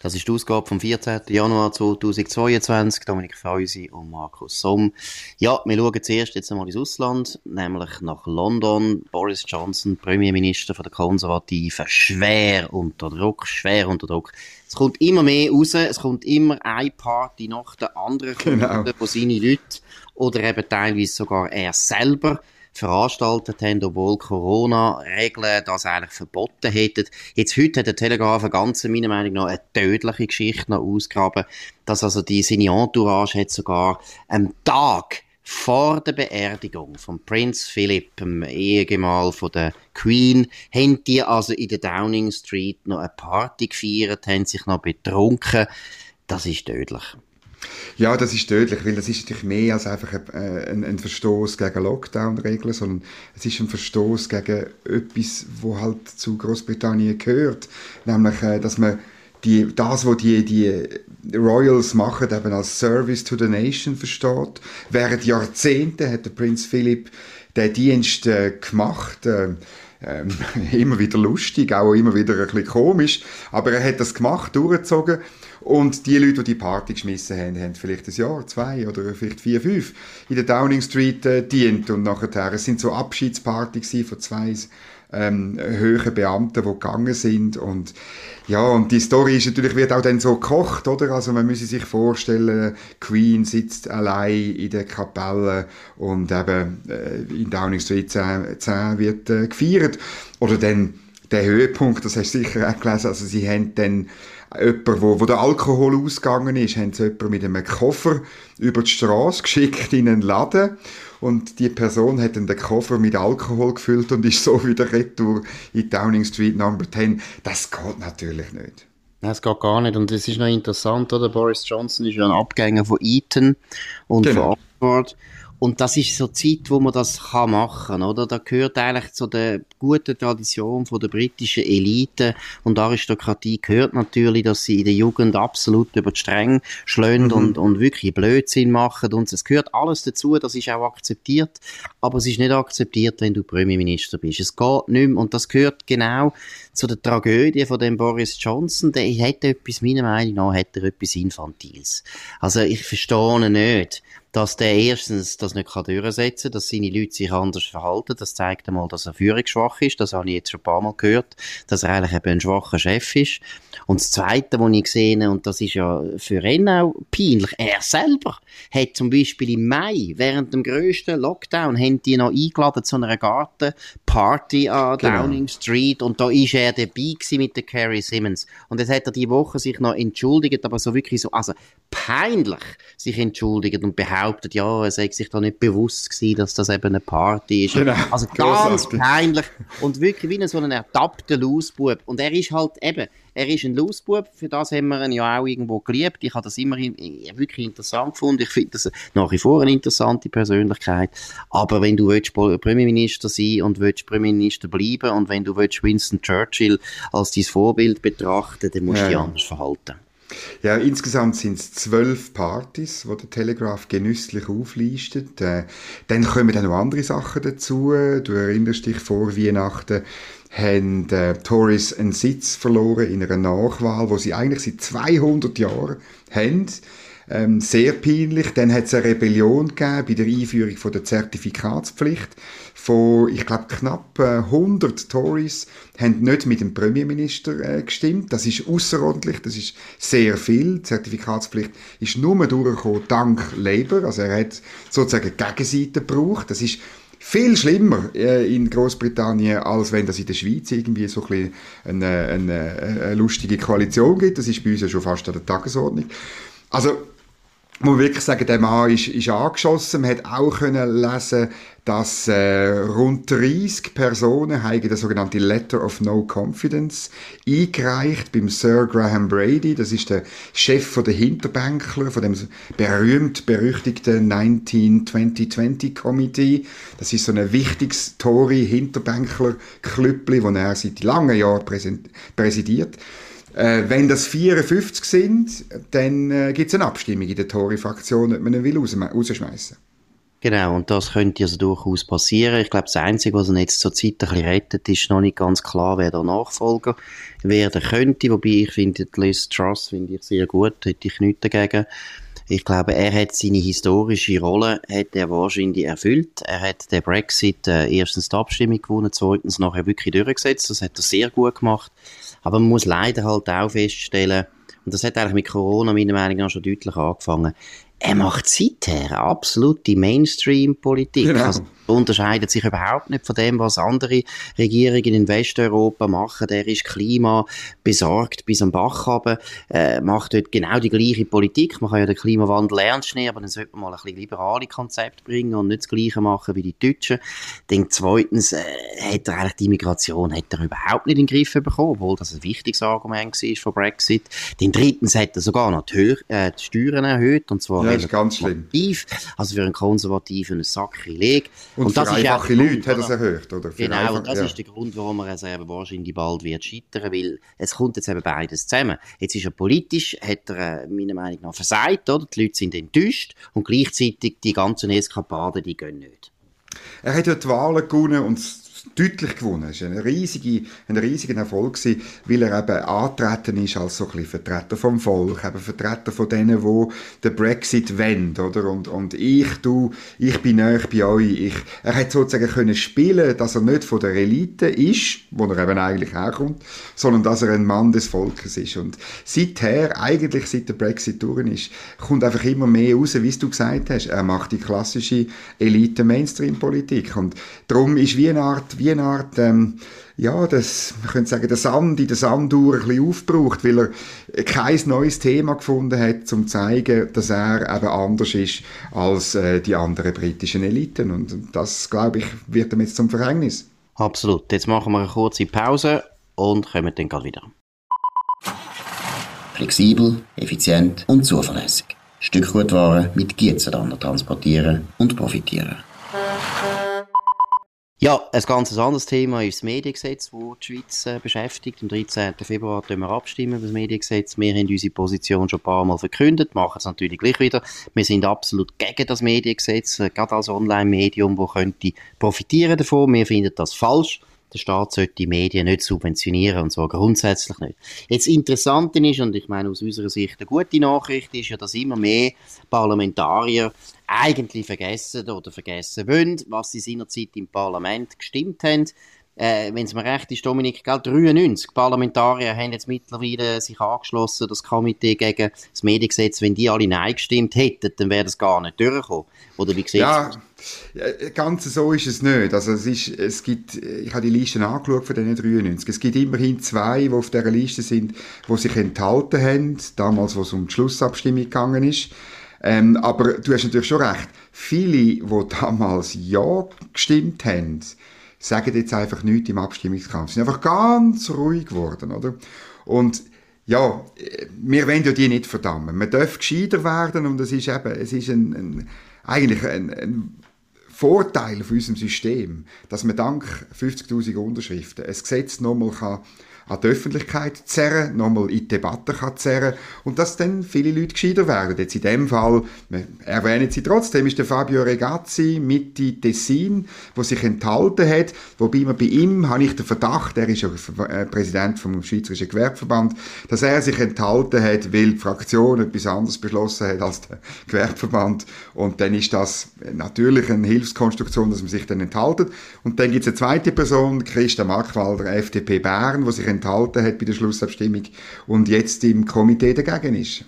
Das ist die Ausgabe vom 14. Januar 2022. Dominik Feusi und Markus Somm. Ja, wir schauen zuerst jetzt einmal ins Ausland, nämlich nach London. Boris Johnson, Premierminister von der Konservativen, schwer unter Druck, schwer unter Druck. Es kommt immer mehr raus, es kommt immer eine Party nach der anderen, genau. wo seine Leute oder eben teilweise sogar er selber veranstaltet haben, obwohl Corona-Regeln das eigentlich verboten hätten. Jetzt heute hat der Telegraph eine ganze, meiner Meinung nach, eine tödliche Geschichte noch ausgraben, dass also die seine Entourage hat sogar am Tag vor der Beerdigung von Prinz Philip, dem Ehegemahl von der Queen, haben die also in der Downing Street noch eine Party gefeiert, haben sich noch betrunken. Das ist tödlich. Ja, das ist tödlich, weil das ist natürlich mehr als einfach ein, äh, ein, ein Verstoß gegen Lockdown-Regeln, sondern es ist ein Verstoß gegen etwas, wo halt zu Großbritannien gehört, nämlich, äh, dass man die, das, was die, die Royals machen, eben als Service to the Nation versteht. Während Jahrzehnten hat der Prinz Philipp den Dienst äh, gemacht, äh, ähm, immer wieder lustig, auch immer wieder ein bisschen komisch, aber er hat das gemacht, durchgezogen. Und die Leute, die die Party geschmissen haben, haben vielleicht ein Jahr, zwei oder vielleicht vier, fünf in der Downing Street äh, dient und nachher, es sind so Abschiedspartys von zwei ähm, höheren Beamten, die gegangen sind und ja, und die Story ist natürlich, wird auch dann so gekocht, oder? Also man müsse sich vorstellen, Queen sitzt allein in der Kapelle und eben äh, in Downing Street 10, 10 wird äh, gefeiert. Oder dann der Höhepunkt, das hast du sicher auch gelesen, also sie haben dann jemand, wo, wo der Alkohol ausgegangen ist, haben sie jemanden mit einem Koffer über die Straße geschickt in einen Laden und die Person hat dann den Koffer mit Alkohol gefüllt und ist so wieder retour in Downing Street Number 10. Das geht natürlich nicht. Das geht gar nicht. Und es ist noch interessant, oder? Boris Johnson ist ja ein Abgänger von Eton und genau. von Oxford. Und das ist so die Zeit, wo man das kann machen, oder? Da gehört eigentlich zu der guten Tradition von der britischen Elite und Aristokratie gehört natürlich, dass sie in der Jugend absolut über die Stränge schlönd mhm. und, und wirklich Blödsinn machen und es gehört alles dazu, das ist auch akzeptiert, aber es ist nicht akzeptiert, wenn du Premierminister bist. Es geht nicht mehr und das gehört genau zu der Tragödie von dem Boris Johnson. Der hat etwas, meiner Meinung nach, hat er etwas Infantiles. Also ich verstehe nicht, dass der erstens das nicht kann durchsetzen kann, dass seine Leute sich anders verhalten. Das zeigt einmal, dass er führungsschwach ist. Das habe ich jetzt schon ein paar Mal gehört, dass er eigentlich eben ein schwacher Chef ist. Und das Zweite, was ich gesehen habe, und das ist ja für ihn auch peinlich, er selber hat zum Beispiel im Mai, während dem grössten Lockdown, haben die noch eingeladen zu einer Gartenparty an genau. Downing Street und da ist er dabei mit der Carrie Simmons. Und jetzt hat er die Woche sich noch entschuldigt, aber so wirklich so, also peinlich sich entschuldigt und behauptet, ja, er sei sich da nicht bewusst gewesen, dass das eben eine Party ist. Genau. Also ganz peinlich und wirklich wie so ein ertappter Lausbub. Und er ist halt eben, er ist ein Lausbub, für das haben wir ihn ja auch irgendwo geliebt. Ich habe das immer wirklich interessant gefunden. Ich finde das nach wie vor eine interessante Persönlichkeit. Aber wenn du willst Premierminister sein und willst Premierminister bleiben und wenn du willst Winston Churchill als dein Vorbild betrachten, dann musst du ja. dich anders verhalten. Ja, insgesamt sind es zwölf Partys, die der Telegraph genüsslich auflistet. Äh, dann kommen dann noch andere Sachen dazu. Du erinnerst dich vor Weihnachten haben äh, Tories einen Sitz verloren in einer Nachwahl, wo sie eigentlich seit 200 Jahren haben. Ähm, sehr peinlich. Dann hat es eine Rebellion gegeben bei der Einführung von der Zertifikatspflicht von, ich glaube, knapp 100 äh, Tories haben nicht mit dem Premierminister äh, gestimmt. Das ist außerordentlich, das ist sehr viel. Die Zertifikatspflicht ist nur durchgekommen dank Labour. Also er hat sozusagen Gegenseite gebraucht. Das ist viel schlimmer äh, in Großbritannien, als wenn das in der Schweiz irgendwie so ein eine, eine, eine lustige Koalition gibt. Das ist bei uns ja schon fast an der Tagesordnung. Also muss man wirklich sagen, der Mann ist, ist angeschossen. Man hat auch können lesen, dass äh, rund 30 Personen haben den sogenannten Letter of No Confidence eingereicht beim Sir Graham Brady. Das ist der Chef von der Hinterbänkler, von dem berühmt berüchtigten 1920 Committee. Das ist so ein wichtiges Tory Hinterbänkler Klüppli, das er seit langen Jahren präsidiert. Äh, wenn das 54 sind, dann äh, gibt es eine Abstimmung in der Tory-Fraktion, ob man ihn will rausschmeißen Genau, und das könnte also durchaus passieren. Ich glaube, das Einzige, was ihn jetzt zur Zeit ein bisschen rettet, ist noch nicht ganz klar, wer der Nachfolger werden könnte. Wobei ich finde, Liz Truss finde ich sehr gut, hätte ich nichts dagegen. Ich glaube, er hat seine historische Rolle hat er wahrscheinlich erfüllt. Er hat den Brexit äh, erstens die Abstimmung gewonnen, zweitens nachher wirklich durchgesetzt. Das hat er sehr gut gemacht. Aber man muss leider halt auch feststellen, und das hat eigentlich mit Corona meiner Meinung nach schon deutlich angefangen, er macht seither absolute Mainstream-Politik. Genau. Also, unterscheidet sich überhaupt nicht von dem, was andere Regierungen in Westeuropa machen. Der ist Klima besorgt bis am Bach runter, äh, macht dort genau die gleiche Politik. Man kann ja den Klimawandel ernst nehmen, aber dann sollte man mal ein bisschen liberale Konzept bringen und nicht das Gleiche machen wie die Deutschen. Dann zweitens äh, hat er eigentlich die Migration hat er überhaupt nicht in den Griff bekommen, obwohl das ein wichtiges Argument war von Brexit. Dann drittens hat er sogar noch die, äh, die Steuern erhöht, und zwar ja, ist ganz schlimm. Also für einen Konservativen ein Sakrileg. Und, und das einfache ist Leute hat es erhöht, oder? Für genau, einfach, und das ja. ist der Grund, warum er also eben wahrscheinlich bald wird scheitern, weil es kommt jetzt eben beides zusammen. Jetzt ist er politisch, hat er äh, meiner Meinung nach versagt, oder? Die Leute sind enttäuscht und gleichzeitig die ganzen Eskapaden, die gehen nicht. Er hat ja die Wahlen gewonnen und deutlich gewonnen. Es war ein, riesige, ein riesiger Erfolg, gewesen, weil er eben antreten ist als so ein bisschen Vertreter vom Volk, eben Vertreter von denen, die den Brexit wollen, oder? Und, und ich, du, ich bin näher bei euch. Ich, er hat sozusagen können spielen, dass er nicht von der Elite ist, wo er eben eigentlich herkommt, sondern dass er ein Mann des Volkes ist. Und seither, eigentlich seit der Brexit durch ist, kommt einfach immer mehr raus, wie du gesagt hast. Er macht die klassische Elite-Mainstream-Politik. Und darum ist wie eine Art wie eine Art, ähm, ja, das, man könnte sagen, der Sand in der Sanduhr ein bisschen aufgebraucht, weil er kein neues Thema gefunden hat, um zu zeigen, dass er eben anders ist als äh, die anderen britischen Eliten. Und das, glaube ich, wird ihm jetzt zum Verhängnis. Absolut. Jetzt machen wir eine kurze Pause und kommen dann gleich wieder. Flexibel, effizient und zuverlässig. Stückgutware mit Gietzenlander transportieren und profitieren. Ja, ein ganz anderes Thema ist das Mediengesetz, das die Schweiz äh, beschäftigt. Am 13. Februar stimmen wir abstimmen über das Mediengesetz. Wir haben unsere Position schon ein paar Mal verkündet, machen es natürlich gleich wieder. Wir sind absolut gegen das Mediengesetz, äh, gerade als Online-Medium, das könnte profitieren davon. Wir finden das falsch der Staat sollte die Medien nicht subventionieren, und zwar grundsätzlich nicht. Jetzt interessant ist, und ich meine aus unserer Sicht eine gute Nachricht ist ja, dass immer mehr Parlamentarier eigentlich vergessen oder vergessen wollen, was sie seinerzeit im Parlament gestimmt haben äh, wenn es mir recht ist, Dominik, gell, 93 Parlamentarier haben jetzt mittlerweile sich angeschlossen, das Komitee gegen das Mediengesetz. Wenn die alle Nein gestimmt hätten, dann wäre das gar nicht durchgekommen. Oder wie ja, ganz so ist es nicht. Also es ist, es gibt, ich habe die Listen angeschaut von diesen 93. Es gibt immerhin zwei, die auf dieser Liste sind, die sich enthalten haben, damals, wo es um die Schlussabstimmung gegangen ist. Ähm, aber du hast natürlich schon recht. Viele, die damals Ja gestimmt haben, sagen jetzt einfach nichts im Abstimmungskampf. Sie sind einfach ganz ruhig geworden, oder? Und ja, wir wollen ja die nicht verdammen. Man darf gescheiter werden und es ist eben, es ist ein, ein eigentlich ein, ein Vorteil von unserem System, dass man dank 50.000 Unterschriften ein Gesetz nochmal kann an die Öffentlichkeit zerren, nochmal in die Debatte kann zerren und dass dann viele Leute gescheiter werden. Jetzt in dem Fall, wir erwähnen sie trotzdem, ist der Fabio Regazzi Mitte Tessin, der sich enthalten hat, wobei man bei ihm, habe ich den Verdacht, er ist ja äh, Präsident vom Schweizerischen Gewerbeverband, dass er sich enthalten hat, weil die Fraktion etwas anderes beschlossen hat als der Gewerbeverband. Und dann ist das natürlich eine Hilfskonstruktion, dass man sich dann enthaltet. Und dann gibt es eine zweite Person, Christa Markwalder, FDP Bern, wo sich enthalten hat bei der Schlussabstimmung und jetzt im Komitee dagegen ist.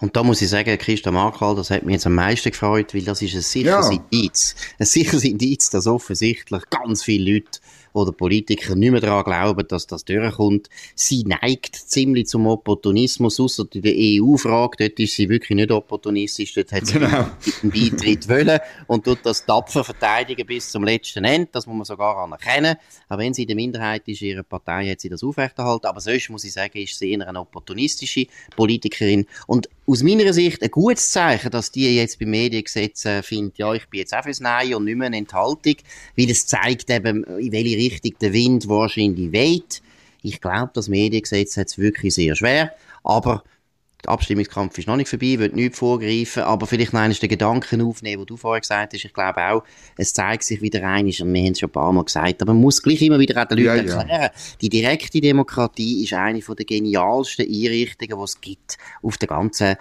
Und da muss ich sagen, Christa Markwald, das hat mich jetzt am meisten gefreut, weil das ist ein sicheres ja. Indiz. Ein sicheres Indiz, dass offensichtlich ganz viele Leute oder Politiker nicht mehr daran glauben, dass das durchkommt. Sie neigt ziemlich zum Opportunismus, außer in der EU-Frage, dort ist sie wirklich nicht opportunistisch, dort hat sie genau. einen Beitritt wollen und tut das tapfer verteidigen bis zum letzten Ende, das muss man sogar anerkennen. Aber wenn sie in der Minderheit ist, ihre Partei hat sie das aufrechterhalten, aber sonst muss ich sagen, ist sie eher eine opportunistische Politikerin und aus meiner Sicht ein gutes Zeichen, dass die jetzt beim Mediengesetz äh, findet, ja, ich bin jetzt auch fürs Nein und nicht mehr eine Enthaltung, weil es zeigt eben, in welche Richtung der Wind wahrscheinlich weht. Ich glaube, das Mediengesetz hat es wirklich sehr schwer, aber der Abstimmungskampf ist noch nicht vorbei, wird nichts vorgreifen, aber vielleicht noch einmal den Gedanken aufnehmen, den du vorher gesagt hast. Ich glaube auch, es zeigt sich wieder ein, und wir haben es schon ein paar Mal gesagt, aber man muss gleich immer wieder auch den Leuten ja, erklären, ja. die direkte Demokratie ist eine der genialsten Einrichtungen, die es gibt auf der ganzen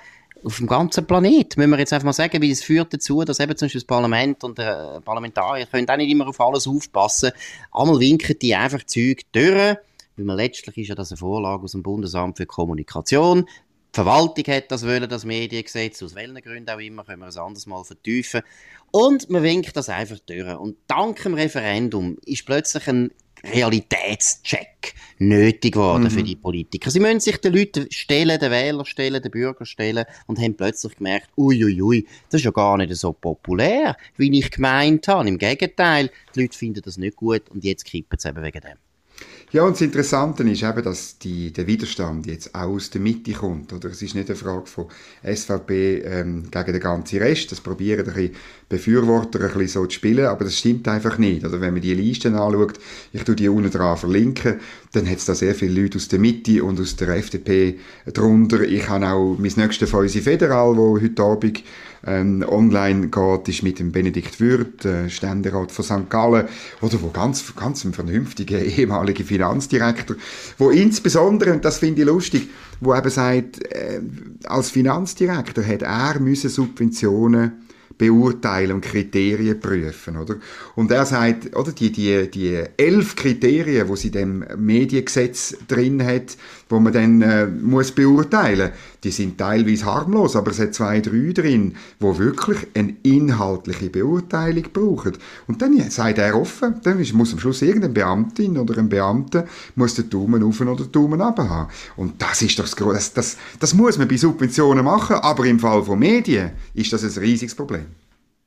auf dem ganzen Planet, müssen wir jetzt einfach mal sagen, weil es führt dazu, dass eben zum Beispiel das Parlament und äh, Parlamentarier können auch nicht immer auf alles aufpassen. Einmal winken die einfach Zeug durch, weil man letztlich ist ja das eine Vorlage aus dem Bundesamt für Kommunikation. Die Verwaltung hat das wollen, das Mediengesetz, aus welchen Gründen auch immer, können wir es anders mal vertiefen. Und man winkt das einfach durch. Und dank dem Referendum ist plötzlich ein Realitätscheck nötig geworden mhm. für die Politiker. Sie müssen sich den Leuten stellen, den Wähler stellen, den Bürger stellen und haben plötzlich gemerkt, uiuiui, ui, ui, das ist ja gar nicht so populär, wie ich gemeint habe. Im Gegenteil, die Leute finden das nicht gut und jetzt kippen sie eben wegen dem. Ja, und das Interessante ist eben, dass die, der Widerstand jetzt auch aus der Mitte kommt. Oder? Es ist nicht eine Frage von SVP ähm, gegen den ganzen Rest. Das probieren ein bisschen Befürworter ein bisschen so zu spielen, aber das stimmt einfach nicht. Oder wenn man die Listen anschaut, ich tue die unten dran verlinken, dann hat es da sehr viele Leute aus der Mitte und aus der FDP drunter. Ich habe auch mein nächstes Fäuse Federal, wo heute Abend ähm, online geht, ist mit dem Benedikt Würth, äh, Ständerat von St. Gallen, oder wo ganz, ganz ein vernünftiger ehemaliger Finanzdirektor, wo insbesondere, und das finde ich lustig, wo eben sagt, äh, als Finanzdirektor hat er müssen Subventionen beurteilen und Kriterien prüfen, oder? Und er sagt, oder, die, die, die elf Kriterien, wo sie dem Mediengesetz drin hat, wo man dann äh, muss beurteilen, die sind teilweise harmlos, aber es hat zwei, drei drin, wo wirklich eine inhaltliche Beurteilung brauchen. Und dann sagt er offen, dann muss am Schluss irgendeine Beamtin oder ein Beamter muss den Daumen auf oder den Daumen runter haben. Und das ist doch das, das, das, das muss man bei Subventionen machen, aber im Fall von Medien ist das ein riesiges Problem.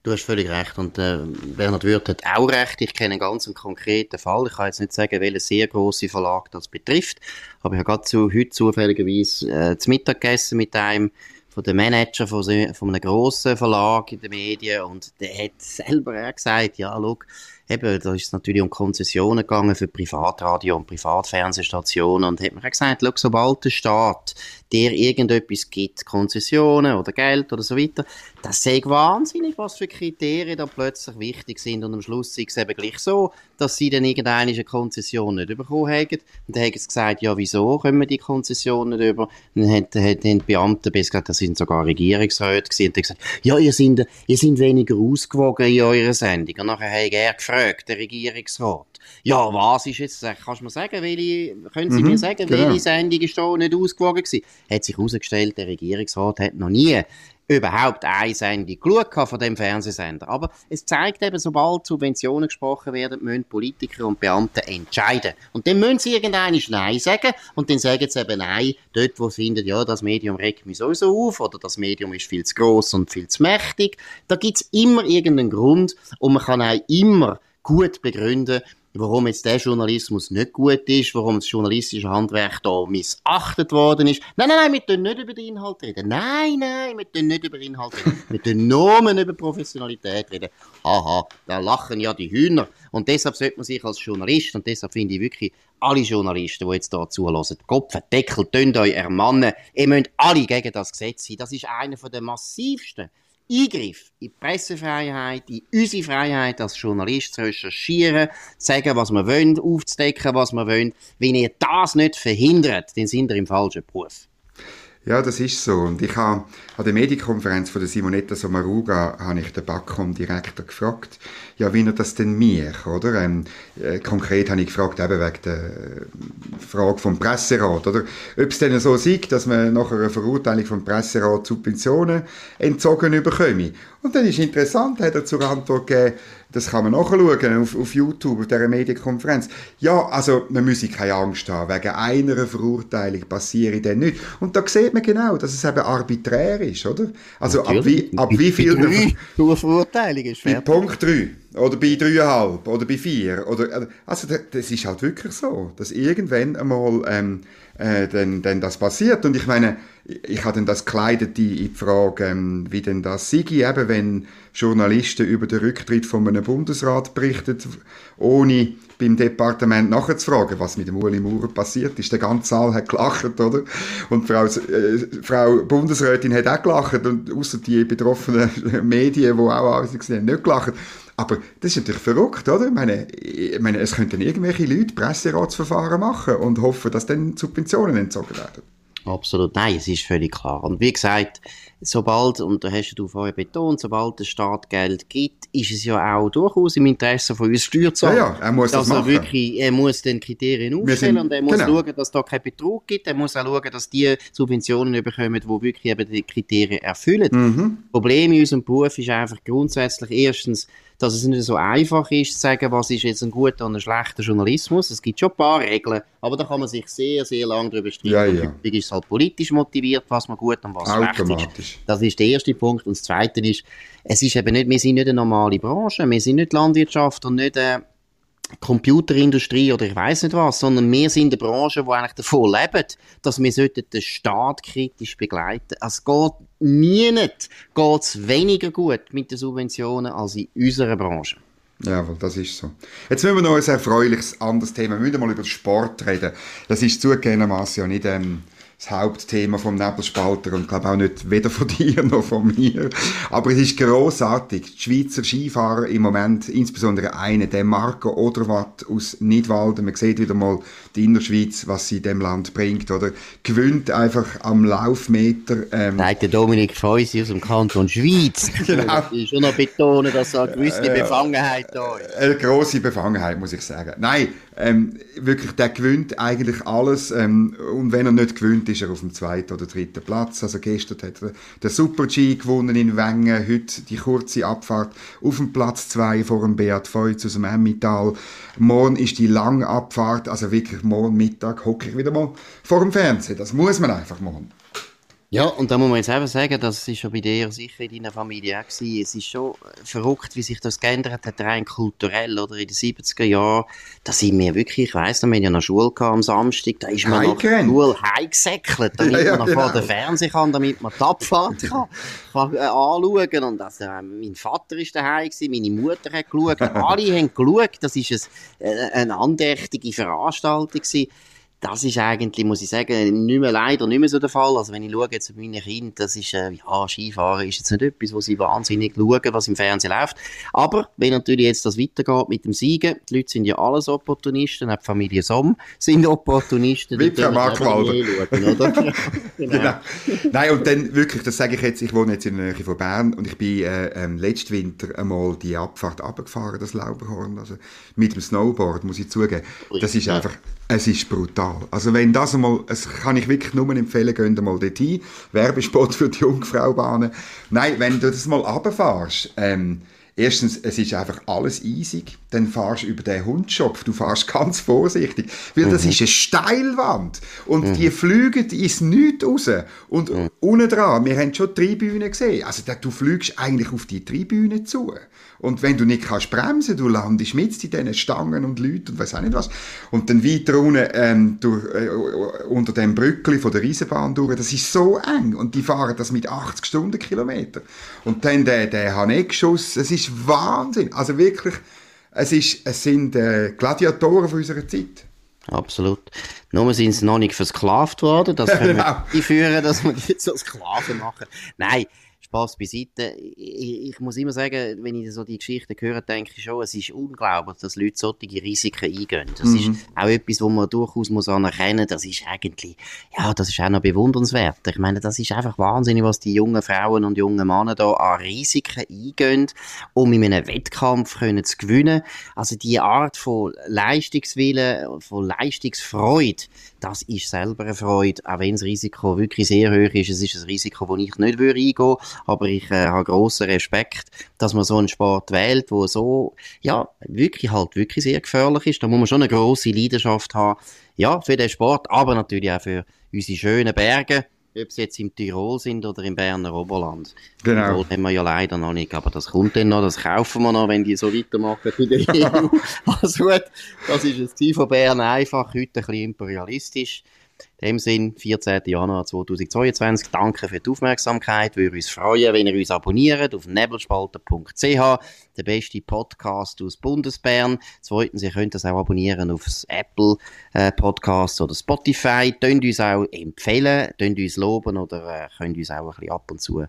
Du hast völlig recht. Und äh, Bernhard Würth hat auch recht. Ich kenne einen ganz konkreten Fall. Ich kann jetzt nicht sagen, welcher sehr große Verlag das betrifft. Aber ich habe gerade zu, heute zufälligerweise äh, zu Mittag gegessen mit einem von den Manager von, von einem grossen Verlag in den Medien. Und der hat selber auch gesagt, ja, schau, eben, da ist es natürlich um Konzessionen gegangen für Privatradio und Privatfernsehstationen und hat mir gesagt, schau, sobald der Staat dir irgendetwas gibt, Konzessionen oder Geld oder so weiter, das sei wahnsinnig, was für Kriterien da plötzlich wichtig sind und am Schluss ist es eben gleich so, dass sie dann irgendeine Konzession nicht bekommen haben und dann haben sie gesagt, ja, wieso können wir die Konzession nicht über? dann haben, haben die Beamten gesagt, das sind sogar Regierungsräte gewesen, und haben gesagt, ja, ihr seid, ihr seid weniger ausgewogen in eurer Sendung und nachher hat er gefragt, der Regierungsrat, ja, was ist jetzt, kannst du mir sagen, welche, können Sie mhm, mir sagen, genau. welche Sendung ist da nicht ausgewogen gewesen? Hat sich herausgestellt, der Regierungsrat hat noch nie überhaupt eine Sendung geschaut von dem Fernsehsender. Aber es zeigt eben, sobald Subventionen gesprochen werden, müssen Politiker und Beamte entscheiden. Und dann müssen sie irgendeine Nein sagen und dann sagen sie eben Nein, dort wo sie finden, ja, das Medium regt mich sowieso auf oder das Medium ist viel zu groß und viel zu mächtig. Da gibt's immer irgendeinen Grund und man kann auch immer gut begründen, warum jetzt der Journalismus nicht gut ist, warum das journalistische Handwerk da missachtet worden ist. Nein, nein, nein, wir tun nicht über den Inhalt reden. Nein, nein, wir tun nicht über den Inhalt reden. Wir tun nur über Professionalität reden. Haha, da lachen ja die Hühner. Und deshalb sollte man sich als Journalist, und deshalb finde ich wirklich, alle Journalisten, die jetzt hier zulassen, Kopfendeckel, tönt euch ermannen. Ihr müsst alle gegen das Gesetz sein. Das ist einer der massivsten Eingriff in die Pressefreiheit, in unsere Freiheit als Journalist zu recherchieren, zu sagen, was wir wollen, aufzudecken, was wir wollen. Wenn ihr das nicht verhindert, dann sind ihr im falschen Beruf. Ja, das ist so. Und ich habe an der Medienkonferenz von der Simonetta Sommaruga habe ich den Backcom-Direktor gefragt, ja, wie er das denn mich, oder? Ähm, äh, konkret habe ich gefragt, eben wegen der äh, Frage vom Presserat, oder? Ob es denn so sieht, dass man nach einer Verurteilung vom Presserat Subventionen entzogen bekomme. Und dann ist interessant, hat er zur Antwort gegeben, das kann man nachschauen auf, auf YouTube, auf dieser Medienkonferenz. Ja, also man muss keine Angst haben, wegen einer Verurteilung passiert dann nichts. Und da sieht man genau, dass es eben arbiträr ist, oder? Also ab wie, ab wie viel... Drei, Verurteilung ist. Bei Punkt 3. oder bei dreieinhalb oder bei vier. Oder, also das ist halt wirklich so, dass irgendwann einmal ähm, äh, denn, denn das passiert. Und ich meine, ich habe dann das gekleidet in die Frage, ähm, wie denn das sei, eben wenn Journalisten über den Rücktritt von einem Bundesrat berichten, ohne beim Departement nachzufragen, was mit dem Uli Maurer passiert ist. Der ganze Saal hat gelacht, oder? Und Frau, äh, Frau Bundesrätin hat auch gelacht und außer die betroffenen Medien, die auch alles haben, nicht gelacht. Aber das ist natürlich verrückt, oder? Ich meine, ich meine, es könnten irgendwelche Leute Presseratsverfahren machen und hoffen, dass dann Subventionen entzogen werden. Absolut, nein, es ist völlig klar. Und wie gesagt, sobald, und da hast du vorher betont, sobald der Staat Geld gibt, ist es ja auch durchaus im Interesse von uns Steuerzahlern. Ja, ja, er muss das machen. Er, wirklich, er muss den Kriterien aufstellen sind, und er muss genau. schauen, dass da kein Betrug gibt. Er muss auch schauen, dass die Subventionen bekommen, die wirklich eben die Kriterien erfüllen. Mhm. Das Problem in unserem Beruf ist einfach grundsätzlich erstens, dass es nicht so einfach ist, zu sagen, was ist jetzt ein guter und ein schlechter Journalismus. Es gibt schon ein paar Regeln, aber da kann man sich sehr, sehr lange darüber streiten. Ja, ja. ist es halt politisch motiviert, was man gut und was schlecht ist. Das ist der erste Punkt. Und das zweite ist, es ist eben nicht, wir sind nicht eine normale Branche, wir sind nicht Landwirtschaft und nicht eine Computerindustrie oder ich weiß nicht was, sondern wir sind eine Branche, die eigentlich davon lebt, dass wir den Staat kritisch begleiten. Es geht nie nicht, geht es weniger gut mit den Subventionen als in unserer Branche. Ja, das ist so. Jetzt müssen wir noch ein erfreuliches anderes Thema. Wir müssen mal über Sport reden. Das ist zugegebenermaßen ja nicht ähm, das Hauptthema vom Nebelspalter und glaube auch nicht weder von dir noch von mir. Aber es ist großartig. Die Schweizer Skifahrer im Moment, insbesondere eine, der Marco Oderwatt aus Nidwalden, man sieht wieder mal die Innerschweiz, was sie dem Land bringt, oder gewinnt einfach am Laufmeter. Ähm, Nein, der Dominik Feusi aus dem Kanton Schweiz. genau. Ich schon noch betonen, dass da eine gewisse äh, Befangenheit da ist. Eine grosse Befangenheit, muss ich sagen. Nein, ähm, wirklich, der gewinnt eigentlich alles ähm, und wenn er nicht gewinnt, ist er auf dem zweiten oder dritten Platz. Also gestern hat er den Super-G gewonnen in Wengen, heute die kurze Abfahrt auf dem Platz zwei vor dem Beat Feutz aus dem Emmental. Morgen ist die lange Abfahrt, also wirklich morgen Mittag hocke ich wieder mal vor dem Fernsehen. Das muss man einfach machen. Ja, und da muss man jetzt einfach sagen, das ist schon bei dir sicher in deiner Familie auch gewesen. Es ist schon verrückt, wie sich das geändert hat, rein kulturell, oder in den 70er Jahren. Da sind wir wirklich, ich weiss noch, wir haben ja noch Schule am Samstag, da ist man noch Schule heimgesäckelt, damit ja, ja, man noch genau. vor den Fernseher kann, damit man die Abfahrt kann, kann äh, anschauen. Und also, äh, mein Vater ist daheim gewesen, meine Mutter hat geschaut, alle haben geschaut. Das ist ein, äh, eine andächtige Veranstaltung gewesen das ist eigentlich, muss ich sagen, nicht mehr, leider nicht mehr so der Fall. Also wenn ich schaue jetzt auf meine Kinder, das ist, äh, ja, Skifahren ist jetzt nicht etwas, wo sie wahnsinnig schauen, was im Fernsehen läuft. Aber wenn natürlich jetzt das weitergeht mit dem Siegen, die Leute sind ja alles Opportunisten, auch die Familie Somm sind Opportunisten. Wie Frau Markwalder. genau. genau. Nein, und dann wirklich, das sage ich jetzt, ich wohne jetzt in der Nähe von Bern und ich bin äh, ähm, letzten Winter einmal die Abfahrt abgefahren, das Lauberhorn, also mit dem Snowboard, muss ich zugeben. Das ist einfach es ist brutal. Also wenn das einmal, es kann ich wirklich nur empfehlen, geht mal dorthin. Werbespot für die Jungfraubahnen. Nein, wenn du das mal runterfährst, ähm, Erstens, es ist einfach alles easig. Dann fahrst du über den Hundschopf. Du fahrst ganz vorsichtig. Weil mhm. das ist eine Steilwand. Und mhm. die fliegen ins Nichts raus. Und mhm. unten dran, wir haben schon die Tribüne gesehen. Also, du fliegst eigentlich auf die Tribüne zu. Und wenn du nicht kannst bremsen, du landest mit in diesen Stangen und Leuten und weiß auch nicht was. Und dann weiter unten ähm, durch, äh, unter dem Brückli von der Eisenbahn durch, das ist so eng. Und die fahren das mit 80 Stundenkilometer. Und dann der, der Haneck-Schuss, es ist Wahnsinn. Also wirklich, es, ist, es sind äh, Gladiatoren von unserer Zeit. Absolut. Nur sind sie noch nicht versklavt worden. Das können wir genau. führen, dass wir die so Sklaven machen. Nein, Spaß beiseite. Ich, ich, muss immer sagen, wenn ich so die Geschichten höre, denke ich schon, es ist unglaublich, dass Leute solche Risiken eingehen. Das mhm. ist auch etwas, wo man durchaus muss anerkennen, das ist eigentlich, ja, das ist auch noch bewundernswert. Ich meine, das ist einfach wahnsinnig, was die jungen Frauen und jungen Männer da an Risiken eingehen, um in einem Wettkampf können zu gewinnen. Also die Art von Leistungswillen, von Leistungsfreude, das ist selber eine Freude, auch wenn das Risiko wirklich sehr hoch ist. Es ist ein Risiko, das ich nicht würde eingehen aber ich äh, habe grossen Respekt, dass man so einen Sport wählt, wo so, ja, wirklich halt wirklich sehr gefährlich ist. Da muss man schon eine grosse Leidenschaft haben, ja, für den Sport, aber natürlich auch für unsere schönen Berge. ob sie jetzt im Tirol sind oder im Berner Oberland. Genau. Tirol haben wir ja leider noch nicht, aber das kommt dann noch, das kaufen wir noch, wenn die so weitermachen wie der EU. also gut, das ist das Ziel von Bern einfach, heute ein bisschen imperialistisch. In dem Sinn, 14. Januar 2022. Danke für die Aufmerksamkeit. Wir würden uns freuen, wenn ihr uns abonniert auf nebelspalter.ch, der beste Podcast aus Bundesbern. Zweitens, ihr könnt das auch abonnieren auf Apple äh, Podcast oder Spotify. Könnt uns auch empfehlen, könnt uns loben oder äh, könnt uns auch ein bisschen ab und zu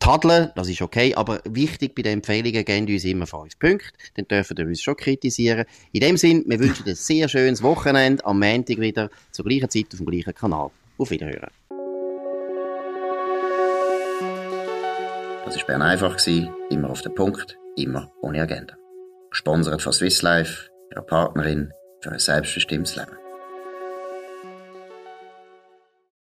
tadeln, das ist okay, aber wichtig bei den Empfehlungen geben uns immer fünf Punkte, dann dürfen wir uns schon kritisieren. In dem Sinn, wir wünschen ein sehr schönes Wochenende, am Montag wieder, zur gleichen Zeit auf dem gleichen Kanal. Auf Wiederhören. Das war Bern einfach, immer auf den Punkt, immer ohne Agenda. Gesponsert von Swiss Life, ihrer Partnerin für ein selbstbestimmtes Leben.